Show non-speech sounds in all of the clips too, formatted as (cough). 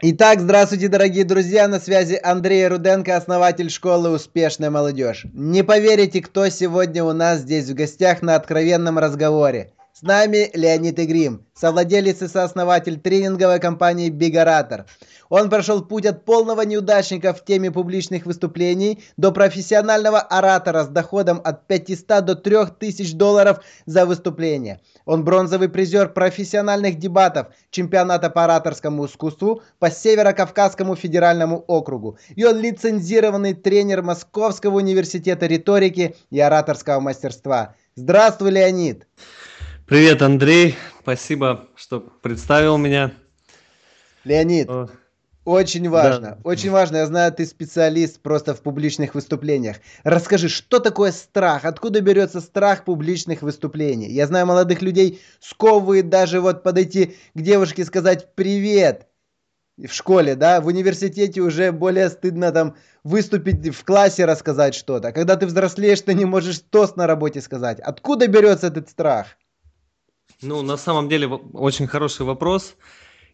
Итак, здравствуйте, дорогие друзья, на связи Андрей Руденко, основатель школы «Успешная молодежь». Не поверите, кто сегодня у нас здесь в гостях на откровенном разговоре. С нами Леонид Игрим, совладелец и сооснователь тренинговой компании «Бигаратор». Он прошел путь от полного неудачника в теме публичных выступлений до профессионального оратора с доходом от 500 до 3000 долларов за выступление. Он бронзовый призер профессиональных дебатов чемпионата по ораторскому искусству по Северо-Кавказскому федеральному округу. И он лицензированный тренер Московского университета риторики и ораторского мастерства. Здравствуй, Леонид! Привет, Андрей. Спасибо, что представил меня. Леонид, очень важно, да. очень важно. Я знаю, ты специалист просто в публичных выступлениях. Расскажи, что такое страх? Откуда берется страх публичных выступлений? Я знаю, молодых людей сковывает даже вот подойти к девушке и сказать «привет» в школе, да, в университете уже более стыдно там выступить в классе, рассказать что-то. Когда ты взрослеешь, ты не можешь тост на работе сказать. Откуда берется этот страх? Ну, на самом деле, очень хороший вопрос.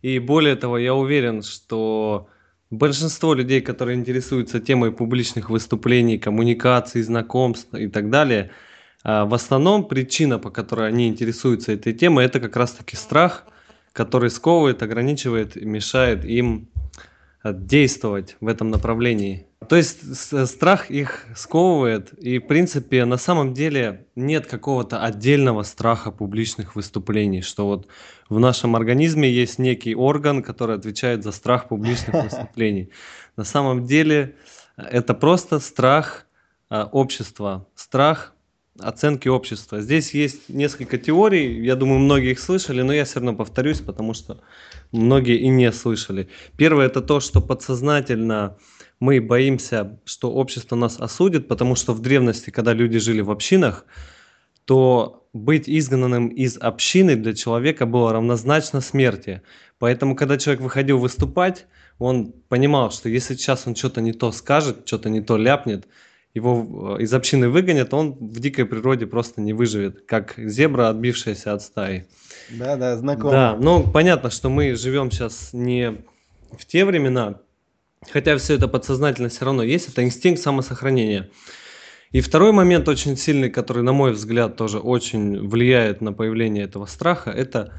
И более того, я уверен, что большинство людей, которые интересуются темой публичных выступлений, коммуникаций, знакомств и так далее, а, в основном причина, по которой они интересуются этой темой, это как раз-таки страх, который сковывает, ограничивает мешает им действовать в этом направлении. То есть страх их сковывает, и в принципе на самом деле нет какого-то отдельного страха публичных выступлений, что вот в нашем организме есть некий орган, который отвечает за страх публичных (laughs) выступлений. На самом деле это просто страх общества, страх оценки общества. Здесь есть несколько теорий, я думаю, многие их слышали, но я все равно повторюсь, потому что многие и не слышали. Первое это то, что подсознательно мы боимся, что общество нас осудит, потому что в древности, когда люди жили в общинах, то быть изгнанным из общины для человека было равнозначно смерти. Поэтому, когда человек выходил выступать, он понимал, что если сейчас он что-то не то скажет, что-то не то ляпнет, его э, из общины выгонят, он в дикой природе просто не выживет, как зебра, отбившаяся от стаи. Да, да, знакомо. Да, ну понятно, что мы живем сейчас не в те времена, Хотя все это подсознательно все равно есть, это инстинкт самосохранения. И второй момент очень сильный, который, на мой взгляд, тоже очень влияет на появление этого страха, это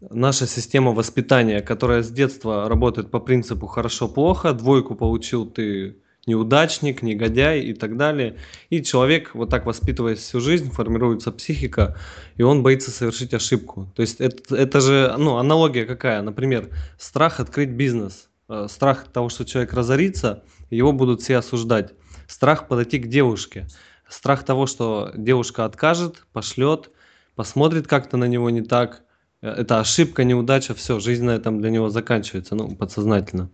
наша система воспитания, которая с детства работает по принципу хорошо-плохо, двойку получил ты неудачник, негодяй и так далее. И человек, вот так воспитываясь всю жизнь, формируется психика, и он боится совершить ошибку. То есть это, это же, ну, аналогия какая? Например, страх открыть бизнес. Э, страх того, что человек разорится, его будут все осуждать. Страх подойти к девушке. Страх того, что девушка откажет, пошлет, посмотрит как-то на него не так. Э, это ошибка, неудача, все, жизнь на этом для него заканчивается, ну, подсознательно,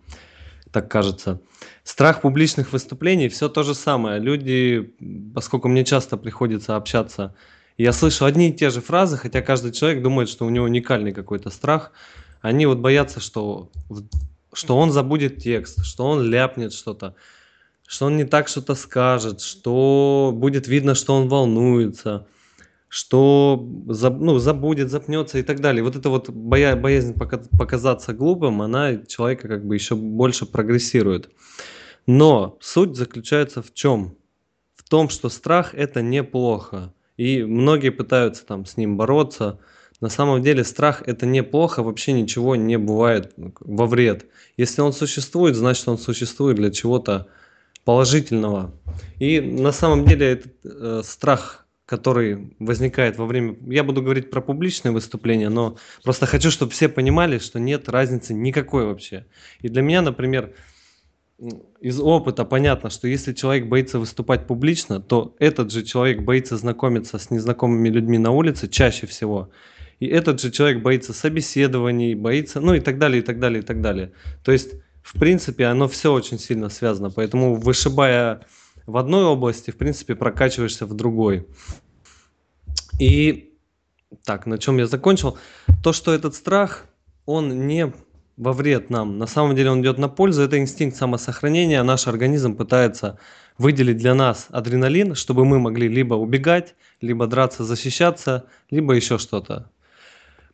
так кажется. Страх публичных выступлений, все то же самое. Люди, поскольку мне часто приходится общаться, я слышу одни и те же фразы, хотя каждый человек думает, что у него уникальный какой-то страх. Они вот боятся, что что он забудет текст, что он ляпнет что-то, что он не так что-то скажет, что будет видно, что он волнуется, что ну, забудет, запнется и так далее. Вот эта вот боя, боязнь показаться глупым, она человека как бы еще больше прогрессирует. Но суть заключается в чем? В том, что страх это неплохо. И многие пытаются там с ним бороться, на самом деле страх это неплохо, вообще ничего не бывает во вред. Если он существует, значит он существует для чего-то положительного. И на самом деле этот э, страх, который возникает во время... Я буду говорить про публичные выступления, но просто хочу, чтобы все понимали, что нет разницы никакой вообще. И для меня, например, из опыта понятно, что если человек боится выступать публично, то этот же человек боится знакомиться с незнакомыми людьми на улице чаще всего и этот же человек боится собеседований, боится, ну и так далее, и так далее, и так далее. То есть, в принципе, оно все очень сильно связано, поэтому вышибая в одной области, в принципе, прокачиваешься в другой. И так, на чем я закончил? То, что этот страх, он не во вред нам. На самом деле он идет на пользу. Это инстинкт самосохранения. Наш организм пытается выделить для нас адреналин, чтобы мы могли либо убегать, либо драться, защищаться, либо еще что-то.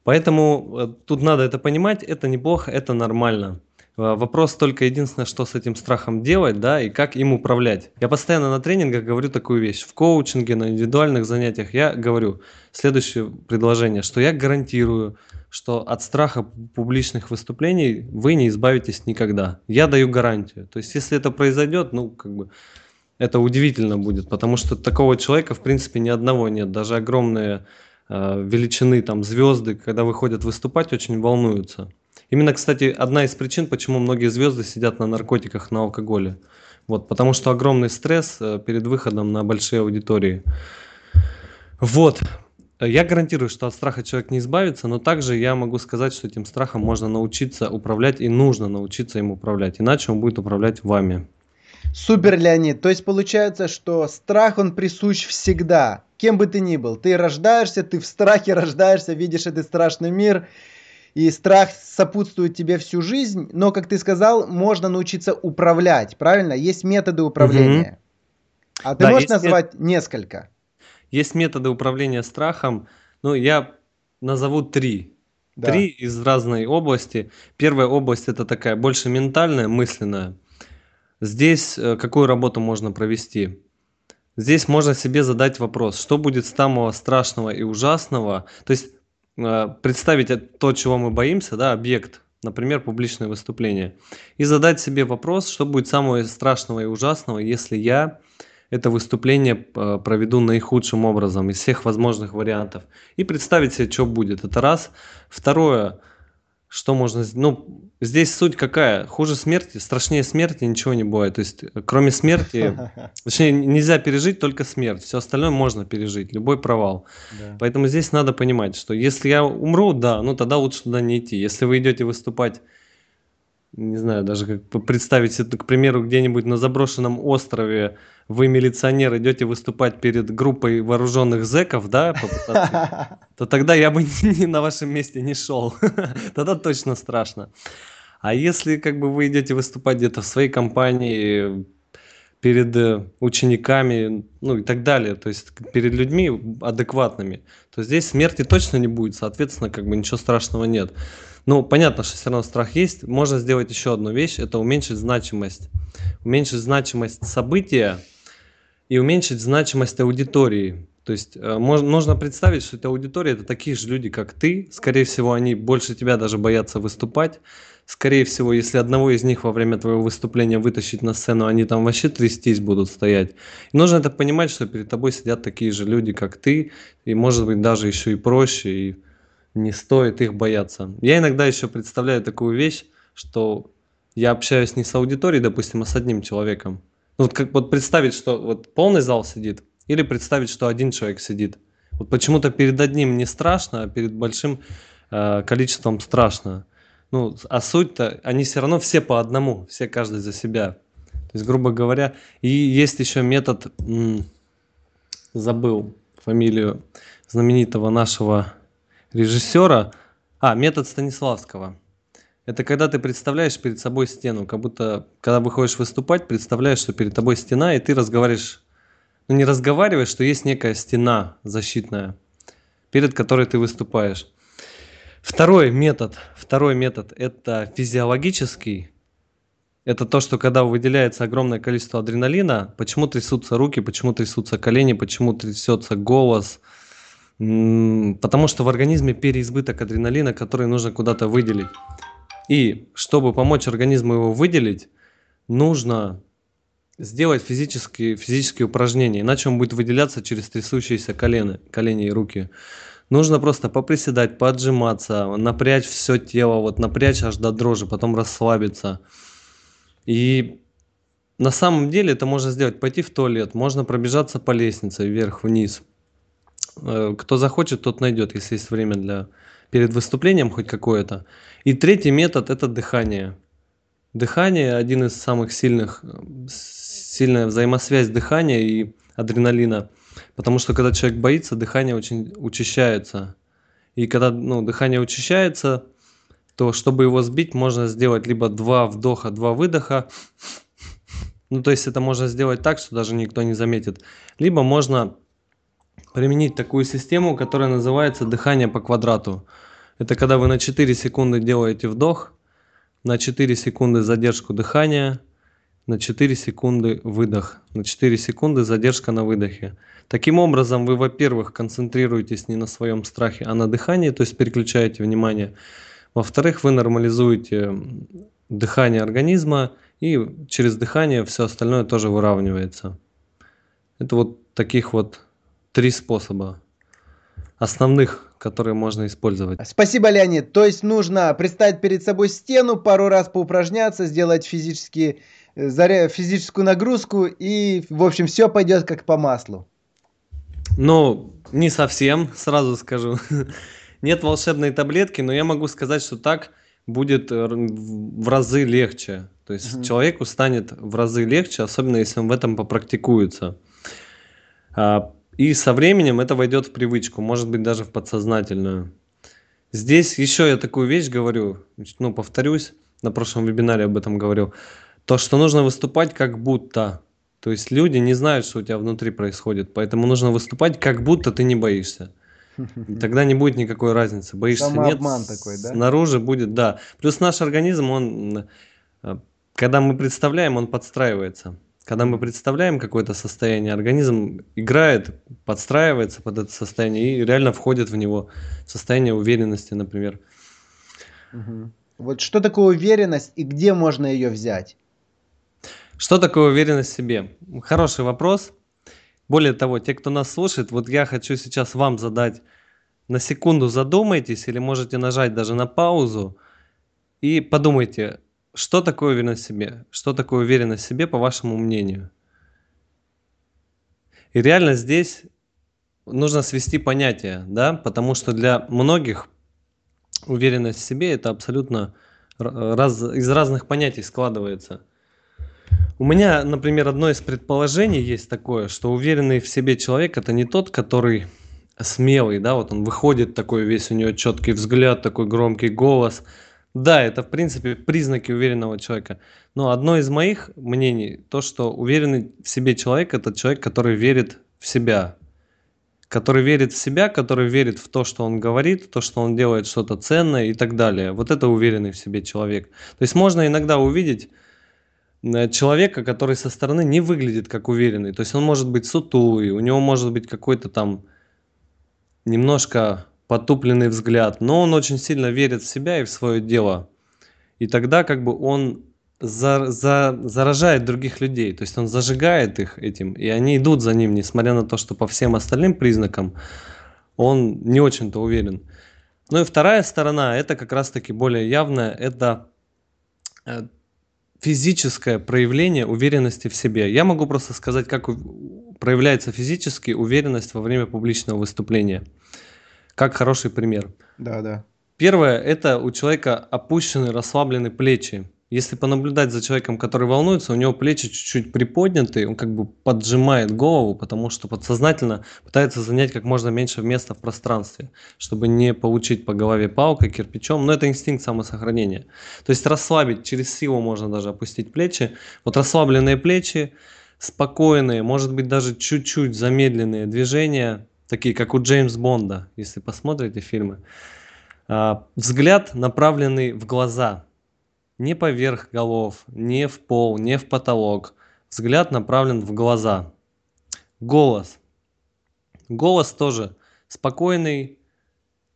Поэтому э, тут надо это понимать, это неплохо, это нормально. Вопрос только единственное, что с этим страхом делать, да, и как им управлять. Я постоянно на тренингах говорю такую вещь. В коучинге, на индивидуальных занятиях я говорю следующее предложение, что я гарантирую, что от страха публичных выступлений вы не избавитесь никогда. Я даю гарантию. То есть, если это произойдет, ну, как бы, это удивительно будет, потому что такого человека, в принципе, ни одного нет. Даже огромные э, величины, там, звезды, когда выходят выступать, очень волнуются. Именно, кстати, одна из причин, почему многие звезды сидят на наркотиках, на алкоголе. Вот, потому что огромный стресс э, перед выходом на большие аудитории. Вот. Я гарантирую, что от страха человек не избавится, но также я могу сказать, что этим страхом можно научиться управлять и нужно научиться им управлять, иначе он будет управлять вами. Супер, Леонид. То есть получается, что страх, он присущ всегда, кем бы ты ни был. Ты рождаешься, ты в страхе рождаешься, видишь этот страшный мир, и страх сопутствует тебе всю жизнь, но, как ты сказал, можно научиться управлять, правильно? Есть методы управления. Угу. А ты да, можешь назвать мет... несколько? Есть методы управления страхом. Ну, я назову три. Да. Три из разной области. Первая область это такая больше ментальная, мысленная. Здесь э, какую работу можно провести? Здесь можно себе задать вопрос, что будет самого страшного и ужасного. То есть представить то, чего мы боимся, да, объект, например, публичное выступление, и задать себе вопрос, что будет самого страшного и ужасного, если я это выступление э, проведу наихудшим образом из всех возможных вариантов. И представить себе, что будет. Это раз. Второе, что можно... Ну, здесь суть какая? Хуже смерти, страшнее смерти ничего не бывает. То есть, кроме смерти... (laughs) Точнее, нельзя пережить только смерть. Все остальное можно пережить, любой провал. Да. Поэтому здесь надо понимать, что если я умру, да, ну тогда лучше туда не идти. Если вы идете выступать не знаю, даже как представить это, к примеру, где-нибудь на заброшенном острове, вы, милиционер, идете выступать перед группой вооруженных зеков, да, (laughs) то тогда я бы (laughs) на вашем месте не шел. (laughs) Тогда точно страшно. А если как бы вы идете выступать где-то в своей компании, перед э, учениками, ну и так далее, то есть перед людьми адекватными, то здесь смерти точно не будет, соответственно, как бы ничего страшного нет. Ну, понятно, что все равно страх есть. Можно сделать еще одну вещь, это уменьшить значимость. Уменьшить значимость события и уменьшить значимость аудитории. То есть э, можно, нужно представить, что эта аудитория это такие же люди, как ты. Скорее всего, они больше тебя даже боятся выступать. Скорее всего, если одного из них во время твоего выступления вытащить на сцену, они там вообще трястись будут стоять. И нужно это понимать, что перед тобой сидят такие же люди, как ты, и может быть даже еще и проще. И не стоит их бояться. Я иногда еще представляю такую вещь, что я общаюсь не с аудиторией, допустим, а с одним человеком. Ну, вот как вот представить, что вот полный зал сидит, или представить, что один человек сидит. Вот почему-то перед одним не страшно, а перед большим э, количеством страшно. Ну, а суть-то, они все равно все по одному, все каждый за себя. То есть, грубо говоря, и есть еще метод, м- забыл фамилию знаменитого нашего режиссера. А, метод Станиславского. Это когда ты представляешь перед собой стену, как будто, когда выходишь выступать, представляешь, что перед тобой стена, и ты разговариваешь, ну не разговариваешь, что есть некая стена защитная, перед которой ты выступаешь. Второй метод, второй метод – это физиологический. Это то, что когда выделяется огромное количество адреналина, почему трясутся руки, почему трясутся колени, почему трясется голос – Потому что в организме переизбыток адреналина, который нужно куда-то выделить. И чтобы помочь организму его выделить, нужно сделать физические, физические упражнения, иначе он будет выделяться через трясущиеся колени, колени и руки. Нужно просто поприседать, поджиматься, напрячь все тело, вот напрячь аж до дрожи, потом расслабиться. И на самом деле это можно сделать, пойти в туалет, можно пробежаться по лестнице вверх-вниз, кто захочет, тот найдет, если есть время для перед выступлением хоть какое-то. И третий метод это дыхание. Дыхание один из самых сильных, сильная взаимосвязь дыхания и адреналина. Потому что когда человек боится, дыхание очень учащается. И когда ну, дыхание учащается, то чтобы его сбить, можно сделать либо два вдоха, два выдоха. Ну, то есть это можно сделать так, что даже никто не заметит. Либо можно применить такую систему, которая называется дыхание по квадрату. Это когда вы на 4 секунды делаете вдох, на 4 секунды задержку дыхания, на 4 секунды выдох, на 4 секунды задержка на выдохе. Таким образом, вы, во-первых, концентрируетесь не на своем страхе, а на дыхании, то есть переключаете внимание. Во-вторых, вы нормализуете дыхание организма, и через дыхание все остальное тоже выравнивается. Это вот таких вот три способа основных, которые можно использовать. Спасибо, Леонид. То есть нужно представить перед собой стену, пару раз поупражняться, сделать физические, э, физическую нагрузку, и, в общем, все пойдет как по маслу. Ну, не совсем, сразу скажу. (laughs) Нет волшебной таблетки, но я могу сказать, что так будет в разы легче. То есть угу. человеку станет в разы легче, особенно если он в этом попрактикуется. И со временем это войдет в привычку, может быть даже в подсознательную. Здесь еще я такую вещь говорю, ну повторюсь, на прошлом вебинаре об этом говорил, то, что нужно выступать как будто. То есть люди не знают, что у тебя внутри происходит, поэтому нужно выступать как будто ты не боишься. И (laughs) тогда не будет никакой разницы. Боишься нет, такой, да? снаружи будет, да. Плюс наш организм, он, э, когда мы представляем, он подстраивается. Когда мы представляем какое-то состояние, организм играет, подстраивается под это состояние и реально входит в него. Состояние уверенности, например. Угу. Вот что такое уверенность и где можно ее взять? Что такое уверенность в себе? Хороший вопрос. Более того, те, кто нас слушает, вот я хочу сейчас вам задать на секунду задумайтесь или можете нажать даже на паузу и подумайте, что такое уверенность в себе? Что такое уверенность в себе, по вашему мнению? И реально здесь нужно свести понятия, да, потому что для многих уверенность в себе это абсолютно раз, из разных понятий складывается. У меня, например, одно из предположений есть такое, что уверенный в себе человек это не тот, который смелый, да, вот он выходит такой весь, у него четкий взгляд, такой громкий голос – да, это в принципе признаки уверенного человека. Но одно из моих мнений, то, что уверенный в себе человек, это человек, который верит в себя. Который верит в себя, который верит в то, что он говорит, то, что он делает что-то ценное и так далее. Вот это уверенный в себе человек. То есть можно иногда увидеть э, человека, который со стороны не выглядит как уверенный. То есть он может быть сутулый, у него может быть какой-то там немножко потупленный взгляд, но он очень сильно верит в себя и в свое дело. И тогда как бы он за, за, заражает других людей, то есть он зажигает их этим, и они идут за ним, несмотря на то, что по всем остальным признакам он не очень-то уверен. Ну и вторая сторона, это как раз-таки более явная, это э, физическое проявление уверенности в себе. Я могу просто сказать, как проявляется физически уверенность во время публичного выступления как хороший пример. Да, да. Первое – это у человека опущены, расслаблены плечи. Если понаблюдать за человеком, который волнуется, у него плечи чуть-чуть приподняты, он как бы поджимает голову, потому что подсознательно пытается занять как можно меньше места в пространстве, чтобы не получить по голове палкой, кирпичом. Но это инстинкт самосохранения. То есть расслабить, через силу можно даже опустить плечи. Вот расслабленные плечи, спокойные, может быть даже чуть-чуть замедленные движения, такие как у Джеймс Бонда, если посмотрите фильмы. А, взгляд направленный в глаза, не поверх голов, не в пол, не в потолок. Взгляд направлен в глаза. Голос. Голос тоже спокойный,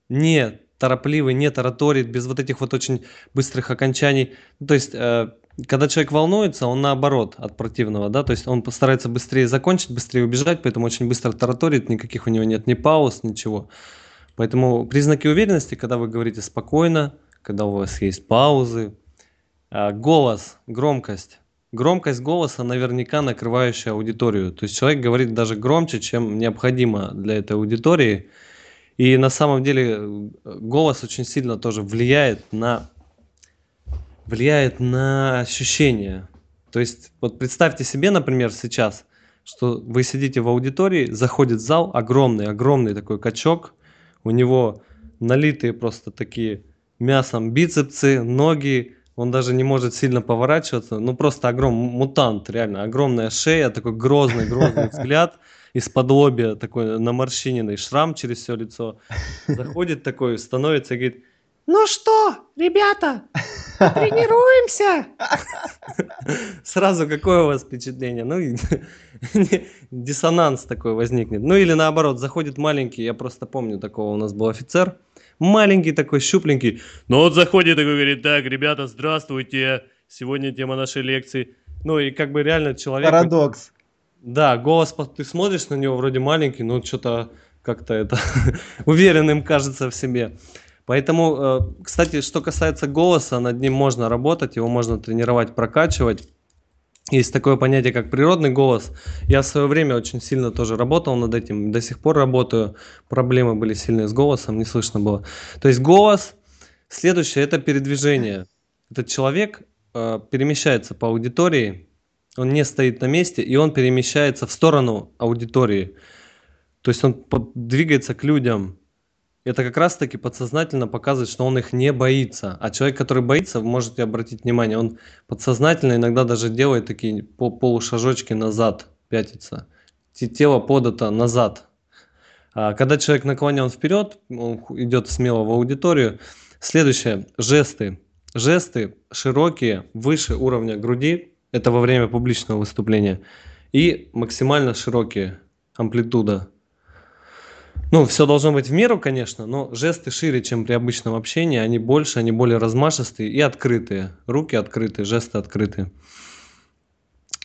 не торопливый, не тараторит, без вот этих вот очень быстрых окончаний. Ну, то есть э, когда человек волнуется, он наоборот от противного, да, то есть он постарается быстрее закончить, быстрее убежать, поэтому очень быстро тараторит, никаких у него нет ни пауз, ничего. Поэтому признаки уверенности, когда вы говорите спокойно, когда у вас есть паузы, а, голос, громкость. Громкость голоса наверняка накрывающая аудиторию. То есть человек говорит даже громче, чем необходимо для этой аудитории. И на самом деле э, голос очень сильно тоже влияет на влияет на ощущения. То есть, вот представьте себе, например, сейчас, что вы сидите в аудитории, заходит зал, огромный, огромный такой качок, у него налитые просто такие мясом бицепсы, ноги, он даже не может сильно поворачиваться, ну просто огромный мутант, реально, огромная шея, такой грозный, грозный взгляд, из-под лобья такой наморщиненный шрам через все лицо, заходит такой, становится и говорит, Ну что, ребята, тренируемся? Сразу какое у вас впечатление? Ну, (laughs) диссонанс такой возникнет. Ну, или наоборот, заходит маленький, я просто помню, такого у нас был офицер, маленький такой, щупленький. Ну, вот заходит и говорит, так, ребята, здравствуйте, сегодня тема нашей лекции. Ну, и как бы реально человек... Парадокс. Да, голос, ты смотришь на него вроде маленький, но что-то как-то это (laughs) уверенным кажется в себе. Поэтому, э, кстати, что касается голоса, над ним можно работать, его можно тренировать, прокачивать. Есть такое понятие, как природный голос. Я в свое время очень сильно тоже работал над этим, до сих пор работаю. Проблемы были сильные с голосом, не слышно было. То есть голос, следующее, это передвижение. Этот человек э, перемещается по аудитории, он не стоит на месте, и он перемещается в сторону аудитории. То есть он двигается к людям. Это как раз-таки подсознательно показывает, что он их не боится. А человек, который боится, вы можете обратить внимание, он подсознательно иногда даже делает такие полушажочки назад, пятится. Тело подато назад. А когда человек наклонен вперед, он идет смело в аудиторию. Следующее. Жесты. Жесты широкие, выше уровня груди. Это во время публичного выступления. И максимально широкие. Амплитуда ну, все должно быть в меру, конечно, но жесты шире, чем при обычном общении, они больше, они более размашистые и открытые. Руки открытые, жесты открытые.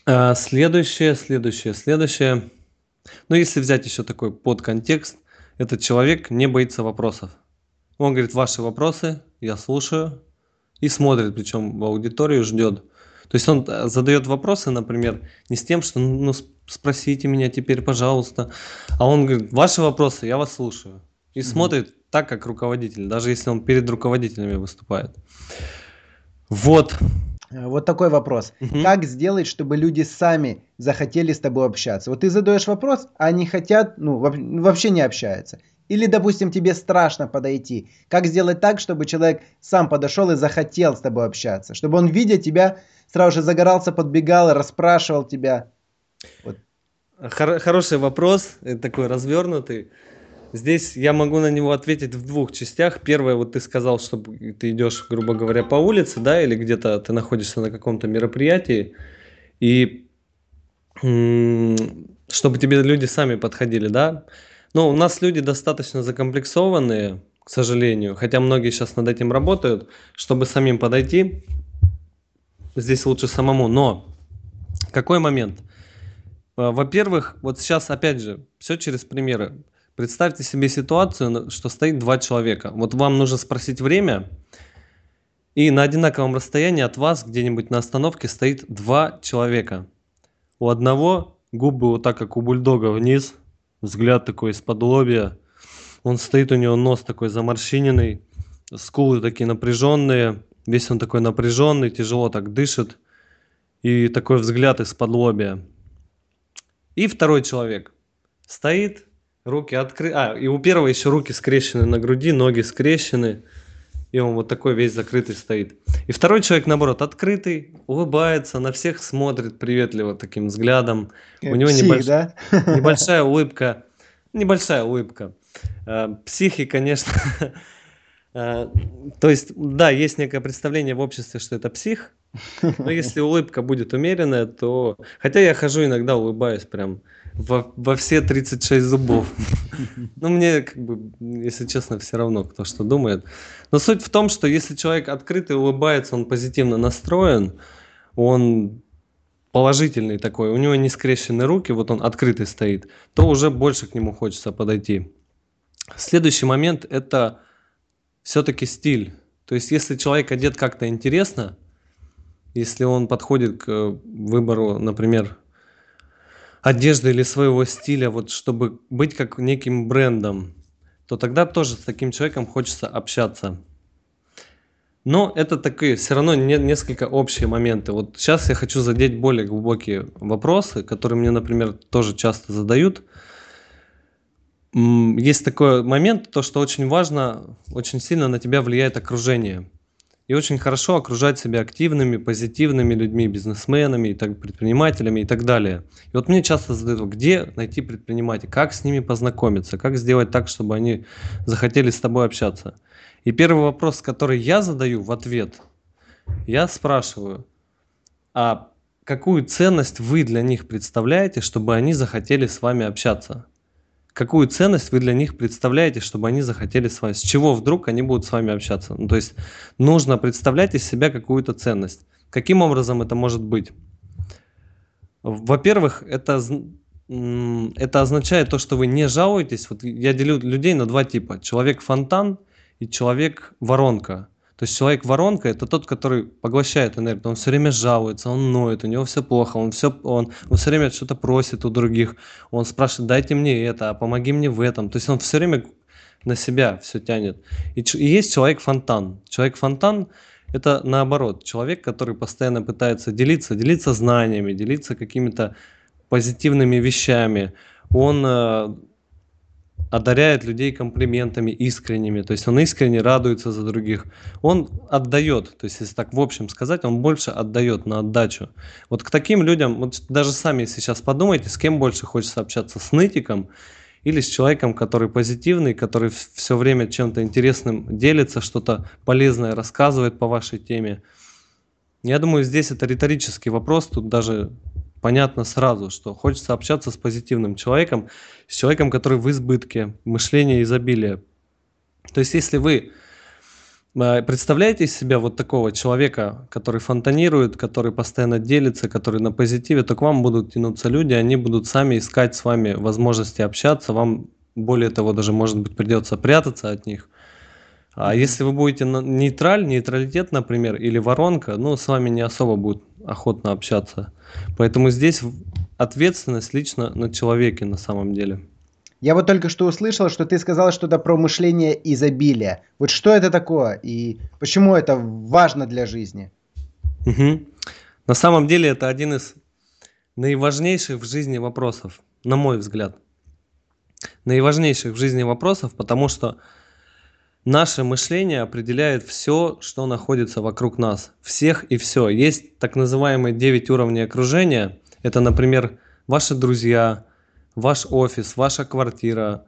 А, следующее, следующее, следующее. Ну, если взять еще такой подконтекст, этот человек не боится вопросов. Он говорит, ваши вопросы, я слушаю, и смотрит, причем в аудиторию ждет. То есть он э, задает вопросы, например, не с тем, что ну спросите меня теперь, пожалуйста, а он говорит, ваши вопросы, я вас слушаю. И mm-hmm. смотрит так, как руководитель, даже если он перед руководителями выступает. Вот. Э, вот такой вопрос. Угу. Как сделать, чтобы люди сами захотели с тобой общаться? Вот ты задаешь вопрос, а они хотят, ну, вообще не общаются. Или, допустим, тебе страшно подойти. Как сделать так, чтобы человек сам подошел и захотел с тобой общаться? Чтобы он, видя тебя, сразу же загорался, подбегал, расспрашивал тебя. Вот. Хор- хороший вопрос, такой развернутый. Здесь я могу на него ответить в двух частях. Первое, вот ты сказал, что ты идешь, грубо говоря, по улице, да, или где-то ты находишься на каком-то мероприятии, и чтобы тебе люди сами подходили, да. Но у нас люди достаточно закомплексованные, к сожалению, хотя многие сейчас над этим работают, чтобы самим подойти, здесь лучше самому. Но какой момент? Э, во-первых, вот сейчас опять же, все через примеры. Представьте себе ситуацию, что стоит два человека. Вот вам нужно спросить время, и на одинаковом расстоянии от вас где-нибудь на остановке стоит два человека. У одного губы вот так, как у бульдога, вниз, взгляд такой из-под лобья. Он стоит, у него нос такой заморщиненный, скулы такие напряженные, Весь он такой напряженный, тяжело так дышит. И такой взгляд из-под лобия. И второй человек стоит, руки открыты. А, и у первого еще руки скрещены на груди, ноги скрещены. И он вот такой весь закрытый стоит. И второй человек, наоборот, открытый, улыбается, на всех смотрит приветливо таким взглядом. Как у него псих, небольш... да? небольшая улыбка. Небольшая улыбка. Э, психи, конечно, (laughs) то есть, да, есть некое представление в обществе, что это псих, но если улыбка будет умеренная, то... Хотя я хожу иногда, улыбаюсь прям во, во все 36 зубов. Ну, мне, как бы, если честно, все равно, кто что думает. Но суть в том, что если человек открытый, улыбается, он позитивно настроен, он положительный такой, у него не скрещены руки, вот он открытый стоит, то уже больше к нему хочется подойти. Следующий момент – это все-таки стиль. То есть, если человек одет как-то интересно, если он подходит к э, выбору, например, одежды или своего стиля, вот чтобы быть как неким брендом, то тогда тоже с таким человеком хочется общаться. Но это такие все равно не, несколько общие моменты. Вот сейчас я хочу задеть более глубокие вопросы, которые мне, например, тоже часто задают есть такой момент, то, что очень важно, очень сильно на тебя влияет окружение. И очень хорошо окружать себя активными, позитивными людьми, бизнесменами, и так, предпринимателями и так далее. И вот мне часто задают, где найти предпринимателей, как с ними познакомиться, как сделать так, чтобы они захотели с тобой общаться. И первый вопрос, который я задаю в ответ, я спрашиваю, а какую ценность вы для них представляете, чтобы они захотели с вами общаться? Какую ценность вы для них представляете, чтобы они захотели с вами? С чего вдруг они будут с вами общаться? Ну, то есть нужно представлять из себя какую-то ценность. Каким образом это может быть? Во-первых, это, это означает то, что вы не жалуетесь. Вот я делю людей на два типа. Человек-фонтан и человек-воронка. То есть человек-воронка это тот, который поглощает энергию. Он все время жалуется, он ноет, у него все плохо, он все, он, он все время что-то просит у других. Он спрашивает, дайте мне это, а помоги мне в этом. То есть он все время на себя все тянет. И, и есть человек-фонтан. Человек-фонтан это наоборот, человек, который постоянно пытается делиться, делиться знаниями, делиться какими-то позитивными вещами. Он э, одаряет людей комплиментами искренними, то есть он искренне радуется за других. Он отдает, то есть если так в общем сказать, он больше отдает на отдачу. Вот к таким людям, вот даже сами сейчас подумайте, с кем больше хочется общаться, с нытиком или с человеком, который позитивный, который все время чем-то интересным делится, что-то полезное рассказывает по вашей теме. Я думаю, здесь это риторический вопрос, тут даже понятно сразу, что хочется общаться с позитивным человеком, с человеком, который в избытке, мышление изобилия. То есть если вы а, Представляете из себя вот такого человека, который фонтанирует, который постоянно делится, который на позитиве, то к вам будут тянуться люди, они будут сами искать с вами возможности общаться, вам более того даже может быть придется прятаться от них. А если вы будете нейтраль, нейтралитет, например, или воронка, ну, с вами не особо будет охотно общаться. Поэтому здесь ответственность лично на человеке на самом деле. Я вот только что услышал, что ты сказал что-то про мышление изобилия. Вот что это такое и почему это важно для жизни? Угу. На самом деле это один из наиважнейших в жизни вопросов, на мой взгляд. Наиважнейших в жизни вопросов, потому что наше мышление определяет все, что находится вокруг нас. Всех и все. Есть так называемые 9 уровней окружения. Это, например, ваши друзья, ваш офис, ваша квартира,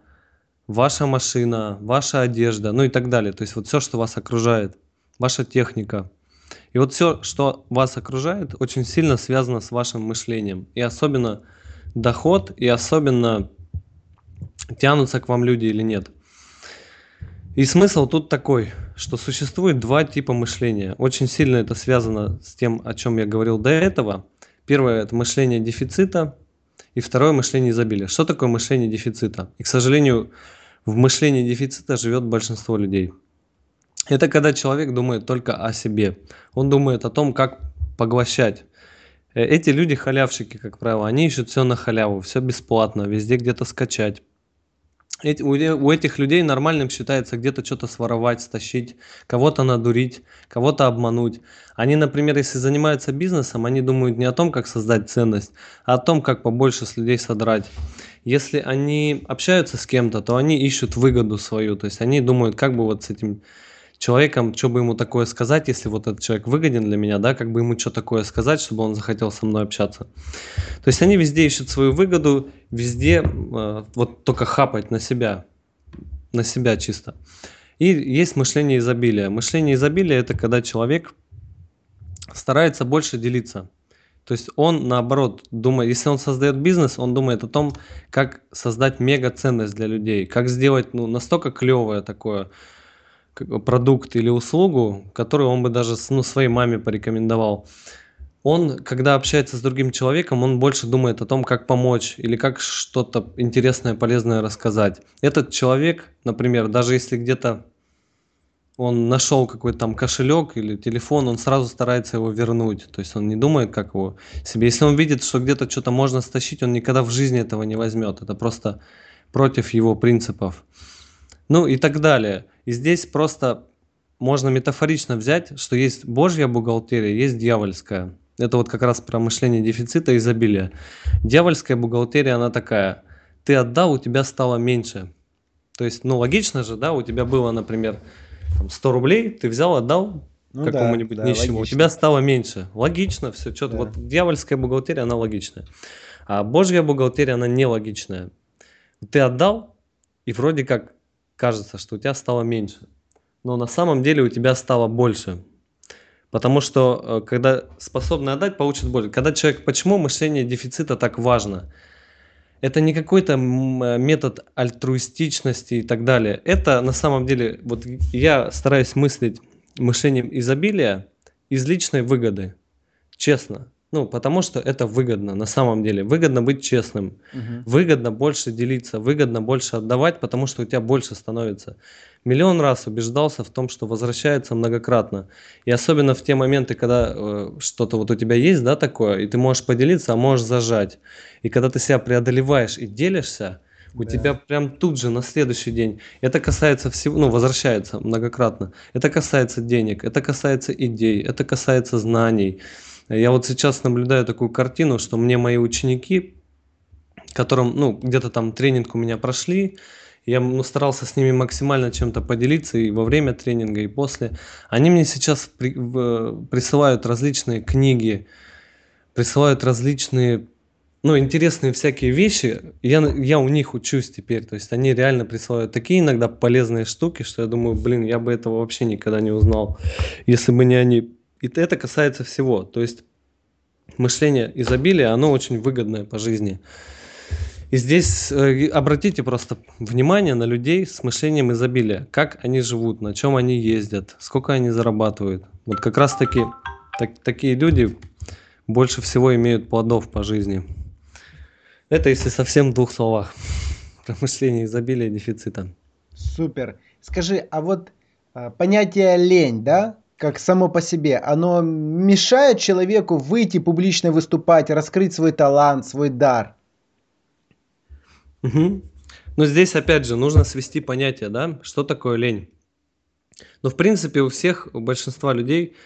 ваша машина, ваша одежда, ну и так далее. То есть вот все, что вас окружает, ваша техника. И вот все, что вас окружает, очень сильно связано с вашим мышлением. И особенно доход, и особенно тянутся к вам люди или нет. И смысл тут такой, что существует два типа мышления. Очень сильно это связано с тем, о чем я говорил до этого. Первое – это мышление дефицита, и второе мышление изобилия. Что такое мышление дефицита? И, к сожалению, в мышлении дефицита живет большинство людей. Это когда человек думает только о себе. Он думает о том, как поглощать. Э, эти люди халявщики, как правило, они ищут все на халяву, все бесплатно, везде где-то скачать эти, у, у этих людей нормальным считается где-то что-то своровать, стащить, кого-то надурить, кого-то обмануть. Они, например, если занимаются бизнесом, они думают не о том, как создать ценность, а о том, как побольше с людей содрать. Если они общаются с кем-то, то они ищут выгоду свою, то есть они думают, как бы вот с этим человеком, что бы ему такое сказать, если вот этот человек выгоден для меня, да, как бы ему что такое сказать, чтобы он захотел со мной общаться. То есть они везде ищут свою выгоду, везде э, вот только хапать на себя, на себя чисто. И есть мышление изобилия. Мышление изобилия это когда человек старается больше делиться. То есть он наоборот думает, если он создает бизнес, он думает о том, как создать мега ценность для людей, как сделать ну, настолько клевое такое продукт или услугу, которую он бы даже ну, своей маме порекомендовал. Он, когда общается с другим человеком, он больше думает о том, как помочь или как что-то интересное, полезное рассказать. Этот человек, например, даже если где-то он нашел какой-то там кошелек или телефон, он сразу старается его вернуть. То есть он не думает, как его себе. Если он видит, что где-то что-то можно стащить, он никогда в жизни этого не возьмет. Это просто против его принципов. Ну и так далее. И здесь просто можно метафорично взять, что есть Божья бухгалтерия, есть дьявольская. Это вот как раз про мышление дефицита и изобилия. Дьявольская бухгалтерия, она такая. Ты отдал, у тебя стало меньше. То есть, ну, логично же, да, у тебя было, например, 100 рублей, ты взял, отдал ну, какому-нибудь да, нищему, да, у тебя стало меньше. Логично, все, что-то. Да. Вот дьявольская бухгалтерия, она логичная. А Божья бухгалтерия, она нелогичная. Ты отдал, и вроде как кажется, что у тебя стало меньше. но на самом деле у тебя стало больше. Потому что э, когда способны отдать, получат больше. Когда человек, почему мышление дефицита так важно? Это не какой-то метод альтруистичности и так далее. Это на самом деле, вот я стараюсь мыслить мышлением изобилия из личной выгоды. Честно. Ну, потому что это выгодно на самом деле. Выгодно быть честным. Угу. Выгодно больше делиться, выгодно больше отдавать, потому что у тебя больше становится. Миллион раз убеждался в том, что возвращается многократно. И особенно в те моменты, когда э, что-то вот у тебя есть, да, такое, и ты можешь поделиться, а можешь зажать. И когда ты себя преодолеваешь и делишься, у да. тебя прям тут же на следующий день. Это касается всего, ну, возвращается многократно. Это касается денег, это касается идей, это касается знаний. Я вот сейчас наблюдаю такую картину, что мне мои ученики, которым, ну, где-то там тренинг у меня прошли, я ну, старался с ними максимально чем-то поделиться и во время тренинга, и после. Они мне сейчас при, в, присылают различные книги, присылают различные, ну, интересные всякие вещи. Я, я у них учусь теперь. То есть они реально присылают такие иногда полезные штуки, что я думаю, блин, я бы этого вообще никогда не узнал, если бы не они. И это касается всего. То есть мышление изобилия, оно очень выгодное по жизни. И здесь э, обратите просто внимание на людей с мышлением изобилия. Как они живут, на чем они ездят, сколько они зарабатывают. Вот как раз таки так, такие люди больше всего имеют плодов по жизни. Это если совсем в двух словах. (laughs) Про мышление изобилия дефицита. Супер. Скажи, а вот а, понятие лень, да, как само по себе, оно мешает человеку выйти публично выступать, раскрыть свой талант, свой дар. Угу. Но здесь, опять же, нужно свести понятие, да, что такое лень. Но, в принципе, у всех, у большинства людей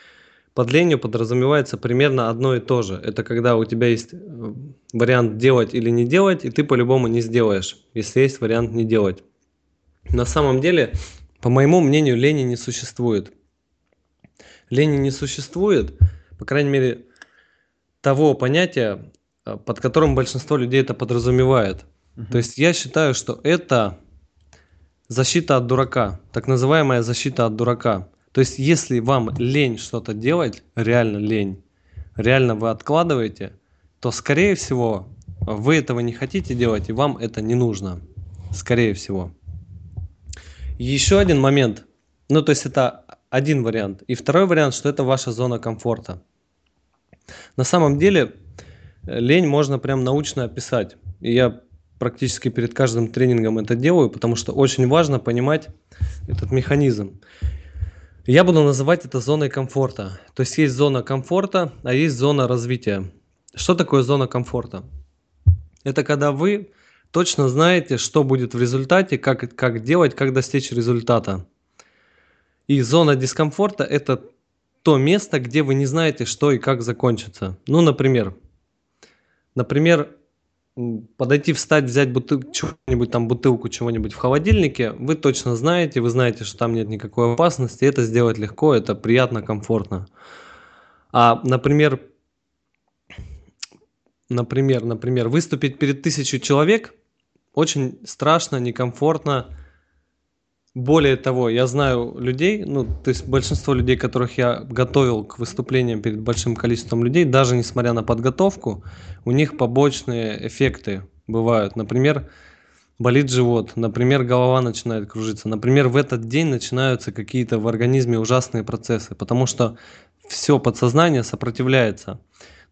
под ленью подразумевается примерно одно и то же. Это когда у тебя есть э, вариант делать или не делать, и ты по-любому не сделаешь, если есть вариант не делать. На самом деле, по моему мнению, лени не существует лени не существует, по крайней мере, того понятия, э, под которым большинство людей это подразумевает. Угу. То есть я считаю, что это защита от дурака, так называемая защита от дурака. То есть если вам лень что-то делать, реально лень, реально вы откладываете, то скорее всего вы этого не хотите делать и вам это не нужно. Скорее всего. Еще один момент. Ну, то есть это один вариант. И второй вариант, что это ваша зона комфорта. На самом деле э, лень можно прям научно описать. И я практически перед каждым тренингом это делаю, потому что очень важно понимать этот механизм. Я буду называть это зоной комфорта. То есть есть зона комфорта, а есть зона развития. Что такое зона комфорта? Это когда вы точно знаете, что будет в результате, как, как делать, как достичь результата. И зона дискомфорта – это то место, где вы не знаете, что и как закончится. Ну, например, например, подойти, встать, взять бутылку, чего-нибудь там, бутылку чего-нибудь в холодильнике, вы точно знаете, вы знаете, что там нет никакой опасности, это сделать легко, это приятно, комфортно. А, например, например, например, выступить перед тысячу человек очень страшно, некомфортно, более того, я знаю людей, ну, то есть большинство людей, которых я готовил к выступлениям перед большим количеством людей, даже несмотря на подготовку, у них побочные эффекты бывают. Например, болит живот, например, голова начинает кружиться, например, в этот день начинаются какие-то в организме ужасные процессы, потому что все подсознание сопротивляется.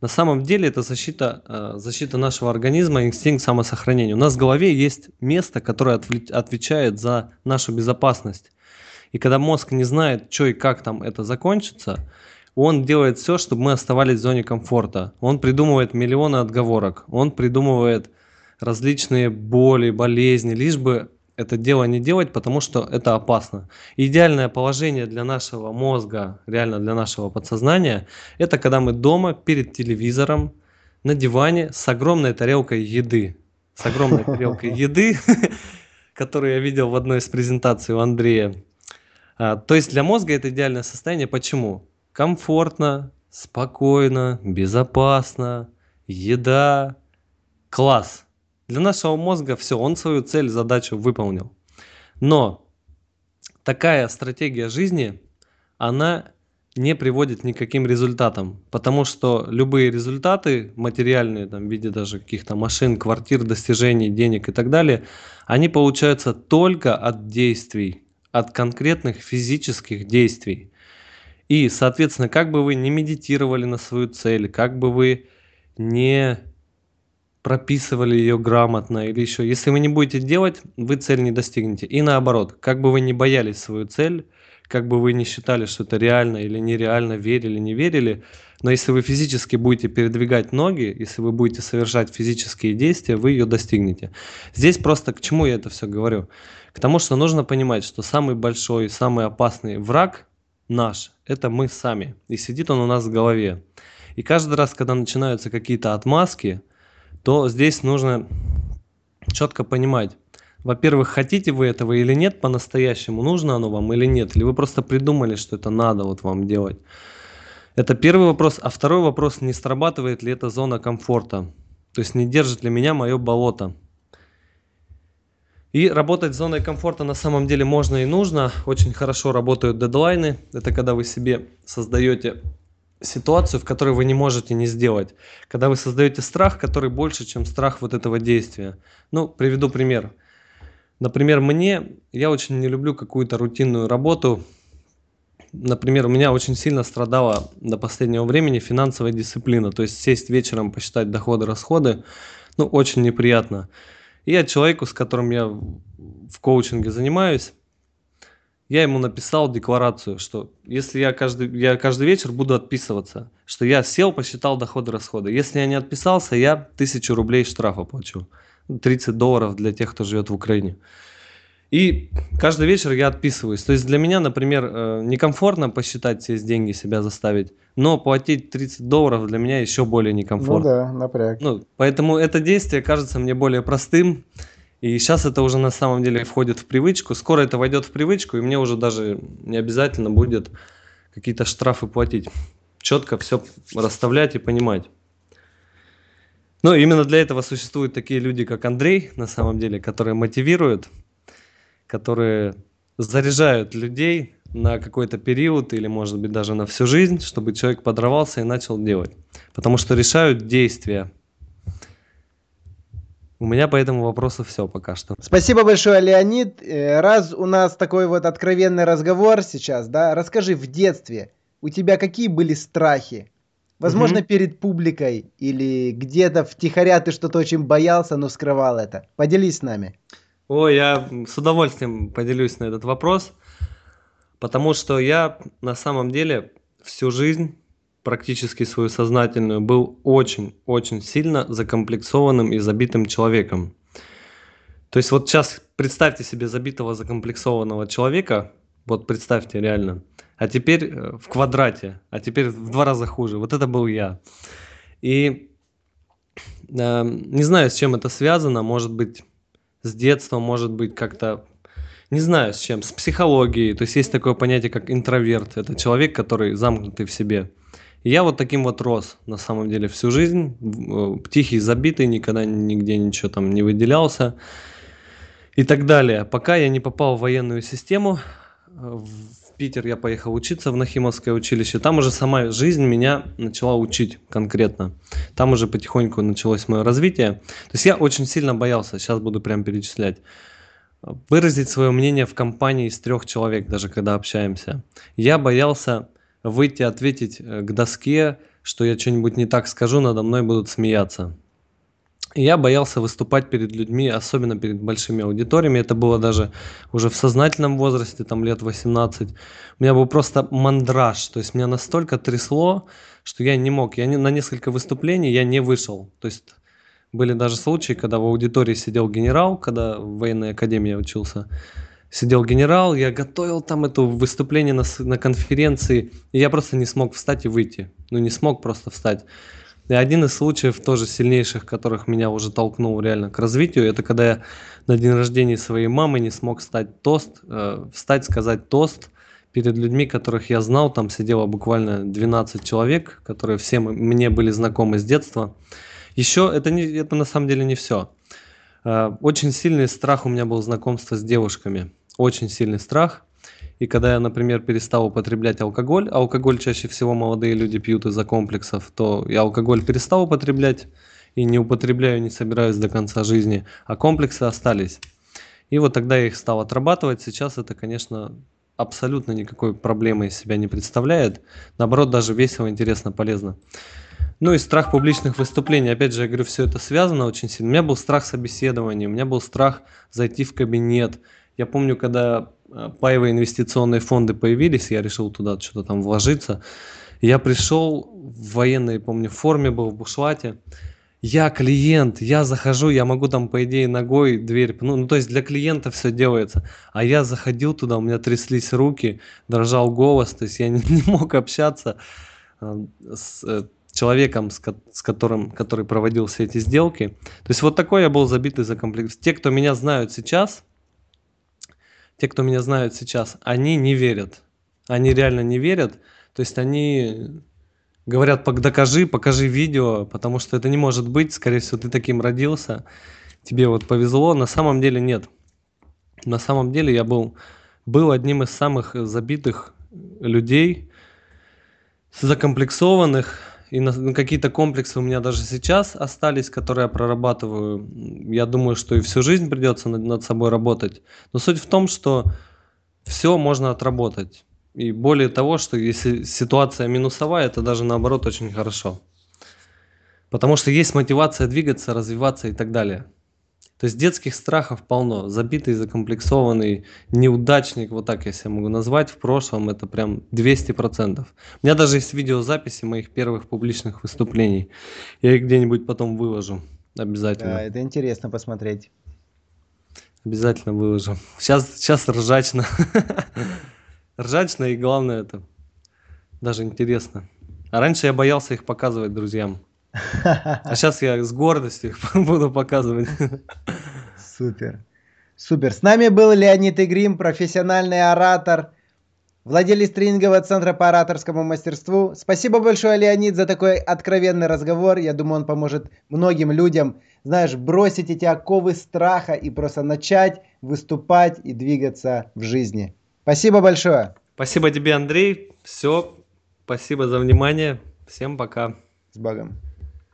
На самом деле это защита, э, защита нашего организма, инстинкт самосохранения. У нас в голове есть место, которое отвечает за нашу безопасность. И когда мозг не знает, что и как там это закончится, он делает все, чтобы мы оставались в зоне комфорта. Он придумывает миллионы отговорок, он придумывает различные боли, болезни, лишь бы это дело не делать, потому что это опасно. Идеальное положение для нашего мозга, реально для нашего подсознания, это когда мы дома перед телевизором на диване с огромной тарелкой еды. С огромной тарелкой (laughs) еды, (laughs) которую я видел в одной из презентаций у Андрея. А, то есть для мозга это идеальное состояние. Почему? Комфортно, спокойно, безопасно, еда, класс. Для нашего мозга все, он свою цель, задачу выполнил. Но такая стратегия жизни, она не приводит ни к каким результатам, потому что любые результаты материальные, там, в виде даже каких-то машин, квартир, достижений, денег и так далее, они получаются только от действий, от конкретных физических действий. И, соответственно, как бы вы не медитировали на свою цель, как бы вы не прописывали ее грамотно или еще, если вы не будете делать, вы цель не достигнете. И наоборот, как бы вы не боялись свою цель, как бы вы не считали, что это реально или нереально, верили, не верили, но если вы физически будете передвигать ноги, если вы будете совершать физические действия, вы ее достигнете. Здесь просто к чему я это все говорю? К тому, что нужно понимать, что самый большой, самый опасный враг наш – это мы сами. И сидит он у нас в голове. И каждый раз, когда начинаются какие-то отмазки, то здесь нужно четко понимать, во-первых, хотите вы этого или нет по-настоящему, нужно оно вам или нет, или вы просто придумали, что это надо вот вам делать. Это первый вопрос. А второй вопрос, не срабатывает ли эта зона комфорта? То есть не держит ли меня мое болото? И работать с зоной комфорта на самом деле можно и нужно. Очень хорошо работают дедлайны. Это когда вы себе создаете ситуацию, в которой вы не можете не сделать. Когда вы создаете страх, который больше, чем страх вот этого действия. Ну, приведу пример. Например, мне, я очень не люблю какую-то рутинную работу. Например, у меня очень сильно страдала до последнего времени финансовая дисциплина. То есть сесть вечером, посчитать доходы, расходы, ну, очень неприятно. И я человеку, с которым я в коучинге занимаюсь, я ему написал декларацию, что если я каждый, я каждый вечер буду отписываться, что я сел, посчитал доходы, расходы. Если я не отписался, я тысячу рублей штрафа плачу. 30 долларов для тех, кто живет в Украине. И каждый вечер я отписываюсь. То есть для меня, например, э, некомфортно посчитать все деньги, себя заставить, но платить 30 долларов для меня еще более некомфортно. Ну да, напряг. Ну, поэтому это действие кажется мне более простым. И сейчас это уже на самом деле входит в привычку. Скоро это войдет в привычку, и мне уже даже не обязательно будет какие-то штрафы платить. Четко все расставлять и понимать. Ну, именно для этого существуют такие люди, как Андрей, на самом деле, которые мотивируют, которые заряжают людей на какой-то период или, может быть, даже на всю жизнь, чтобы человек подорвался и начал делать. Потому что решают действия. У меня по этому вопросу все пока что. Спасибо большое, Леонид. Э, раз у нас такой вот откровенный разговор сейчас, да, расскажи, в детстве у тебя какие были страхи? Возможно, угу. перед публикой или где-то втихаря ты что-то очень боялся, но скрывал это. Поделись с нами. Ой, я с удовольствием поделюсь на этот вопрос, потому что я на самом деле всю жизнь, практически свою сознательную, был очень-очень сильно закомплексованным и забитым человеком. То есть вот сейчас представьте себе забитого закомплексованного человека, вот представьте реально – а теперь э, в квадрате, а теперь в два раза хуже. Вот это был я. И э, не знаю, с чем это связано, может быть, с детства, может быть, как-то, не знаю, с чем, с психологией. То есть есть такое понятие, как интроверт. Это человек, который замкнутый в себе. Я вот таким вот рос, на самом деле, всю жизнь. Э, тихий, забитый, никогда нигде ничего там не выделялся. И так далее. Пока я не попал в военную систему, э, Питер я поехал учиться в Нахимовское училище. Там уже сама жизнь меня начала учить конкретно. Там уже потихоньку началось мое развитие. То есть я очень сильно боялся, сейчас буду прям перечислять, выразить свое мнение в компании из трех человек, даже когда общаемся. Я боялся выйти ответить э, к доске, что я что-нибудь не так скажу, надо мной будут смеяться я боялся выступать перед людьми, особенно перед большими аудиториями. Это было даже уже в сознательном возрасте, там лет 18. У меня был просто мандраж, то есть меня настолько трясло, что я не мог. Я не, на несколько выступлений я не вышел. То есть были даже случаи, когда в аудитории сидел генерал, когда в военной академии учился. Сидел генерал, я готовил там это выступление на, на конференции, и я просто не смог встать и выйти. Ну, не смог просто встать. И один из случаев, тоже сильнейших, которых меня уже толкнул реально к развитию, это когда я на день рождения своей мамы не смог стать тост, э, встать, сказать тост перед людьми, которых я знал. Там сидело буквально 12 человек, которые все мне были знакомы с детства. Еще это, не, это на самом деле не все. Э, очень сильный страх у меня был знакомство с девушками. Очень сильный страх. И когда я, например, перестал употреблять алкоголь, а алкоголь чаще всего молодые люди пьют из-за комплексов, то я алкоголь перестал употреблять и не употребляю, не собираюсь до конца жизни, а комплексы остались. И вот тогда я их стал отрабатывать. Сейчас это, конечно, абсолютно никакой проблемы из себя не представляет. Наоборот, даже весело, интересно, полезно. Ну и страх публичных выступлений. Опять же, я говорю, все это связано очень сильно. У меня был страх собеседования, у меня был страх зайти в кабинет. Я помню, когда э, паевые инвестиционные фонды появились, я решил туда что-то там вложиться. Я пришел в военной, помню, форме был в бушлате я клиент, я захожу, я могу там, по идее, ногой дверь, ну, ну, то есть для клиента все делается. А я заходил туда, у меня тряслись руки, дрожал голос, то есть я не, (laughs) не мог общаться э, с э, человеком, с, с которым, который проводил все эти сделки. То есть вот такой я был забитый за комплект. Те, кто меня знают сейчас, те, кто меня знают сейчас, они не верят. Они реально не верят. То есть они Говорят, докажи, покажи видео, потому что это не может быть. Скорее всего, ты таким родился. Тебе вот повезло. На самом деле нет. На самом деле я был, был одним из самых забитых людей, закомплексованных. И на, на какие-то комплексы у меня даже сейчас остались, которые я прорабатываю. Я думаю, что и всю жизнь придется над, над собой работать. Но суть в том, что все можно отработать. И более того, что если ситуация минусовая, это даже наоборот очень хорошо. Потому что есть мотивация двигаться, развиваться и так далее. То есть детских страхов полно. Забитый, закомплексованный, неудачник, вот так я себя могу назвать, в прошлом это прям 200%. У меня даже есть видеозаписи моих первых публичных выступлений. Я их где-нибудь потом выложу. Обязательно. Да, это интересно посмотреть. Обязательно выложу. Сейчас, сейчас ржачно. (laughs) ржачно и главное это даже интересно. А раньше я боялся их показывать друзьям. А сейчас я с гордостью (laughs) буду показывать. Супер. Супер. С нами был Леонид Игрим, профессиональный оратор, владелец тренингового центра по ораторскому мастерству. Спасибо большое, Леонид, за такой откровенный разговор. Я думаю, он поможет многим людям, знаешь, бросить эти оковы страха и просто начать выступать и двигаться в жизни. Спасибо большое. Спасибо тебе, Андрей. Все. Спасибо за внимание. Всем пока. С Богом.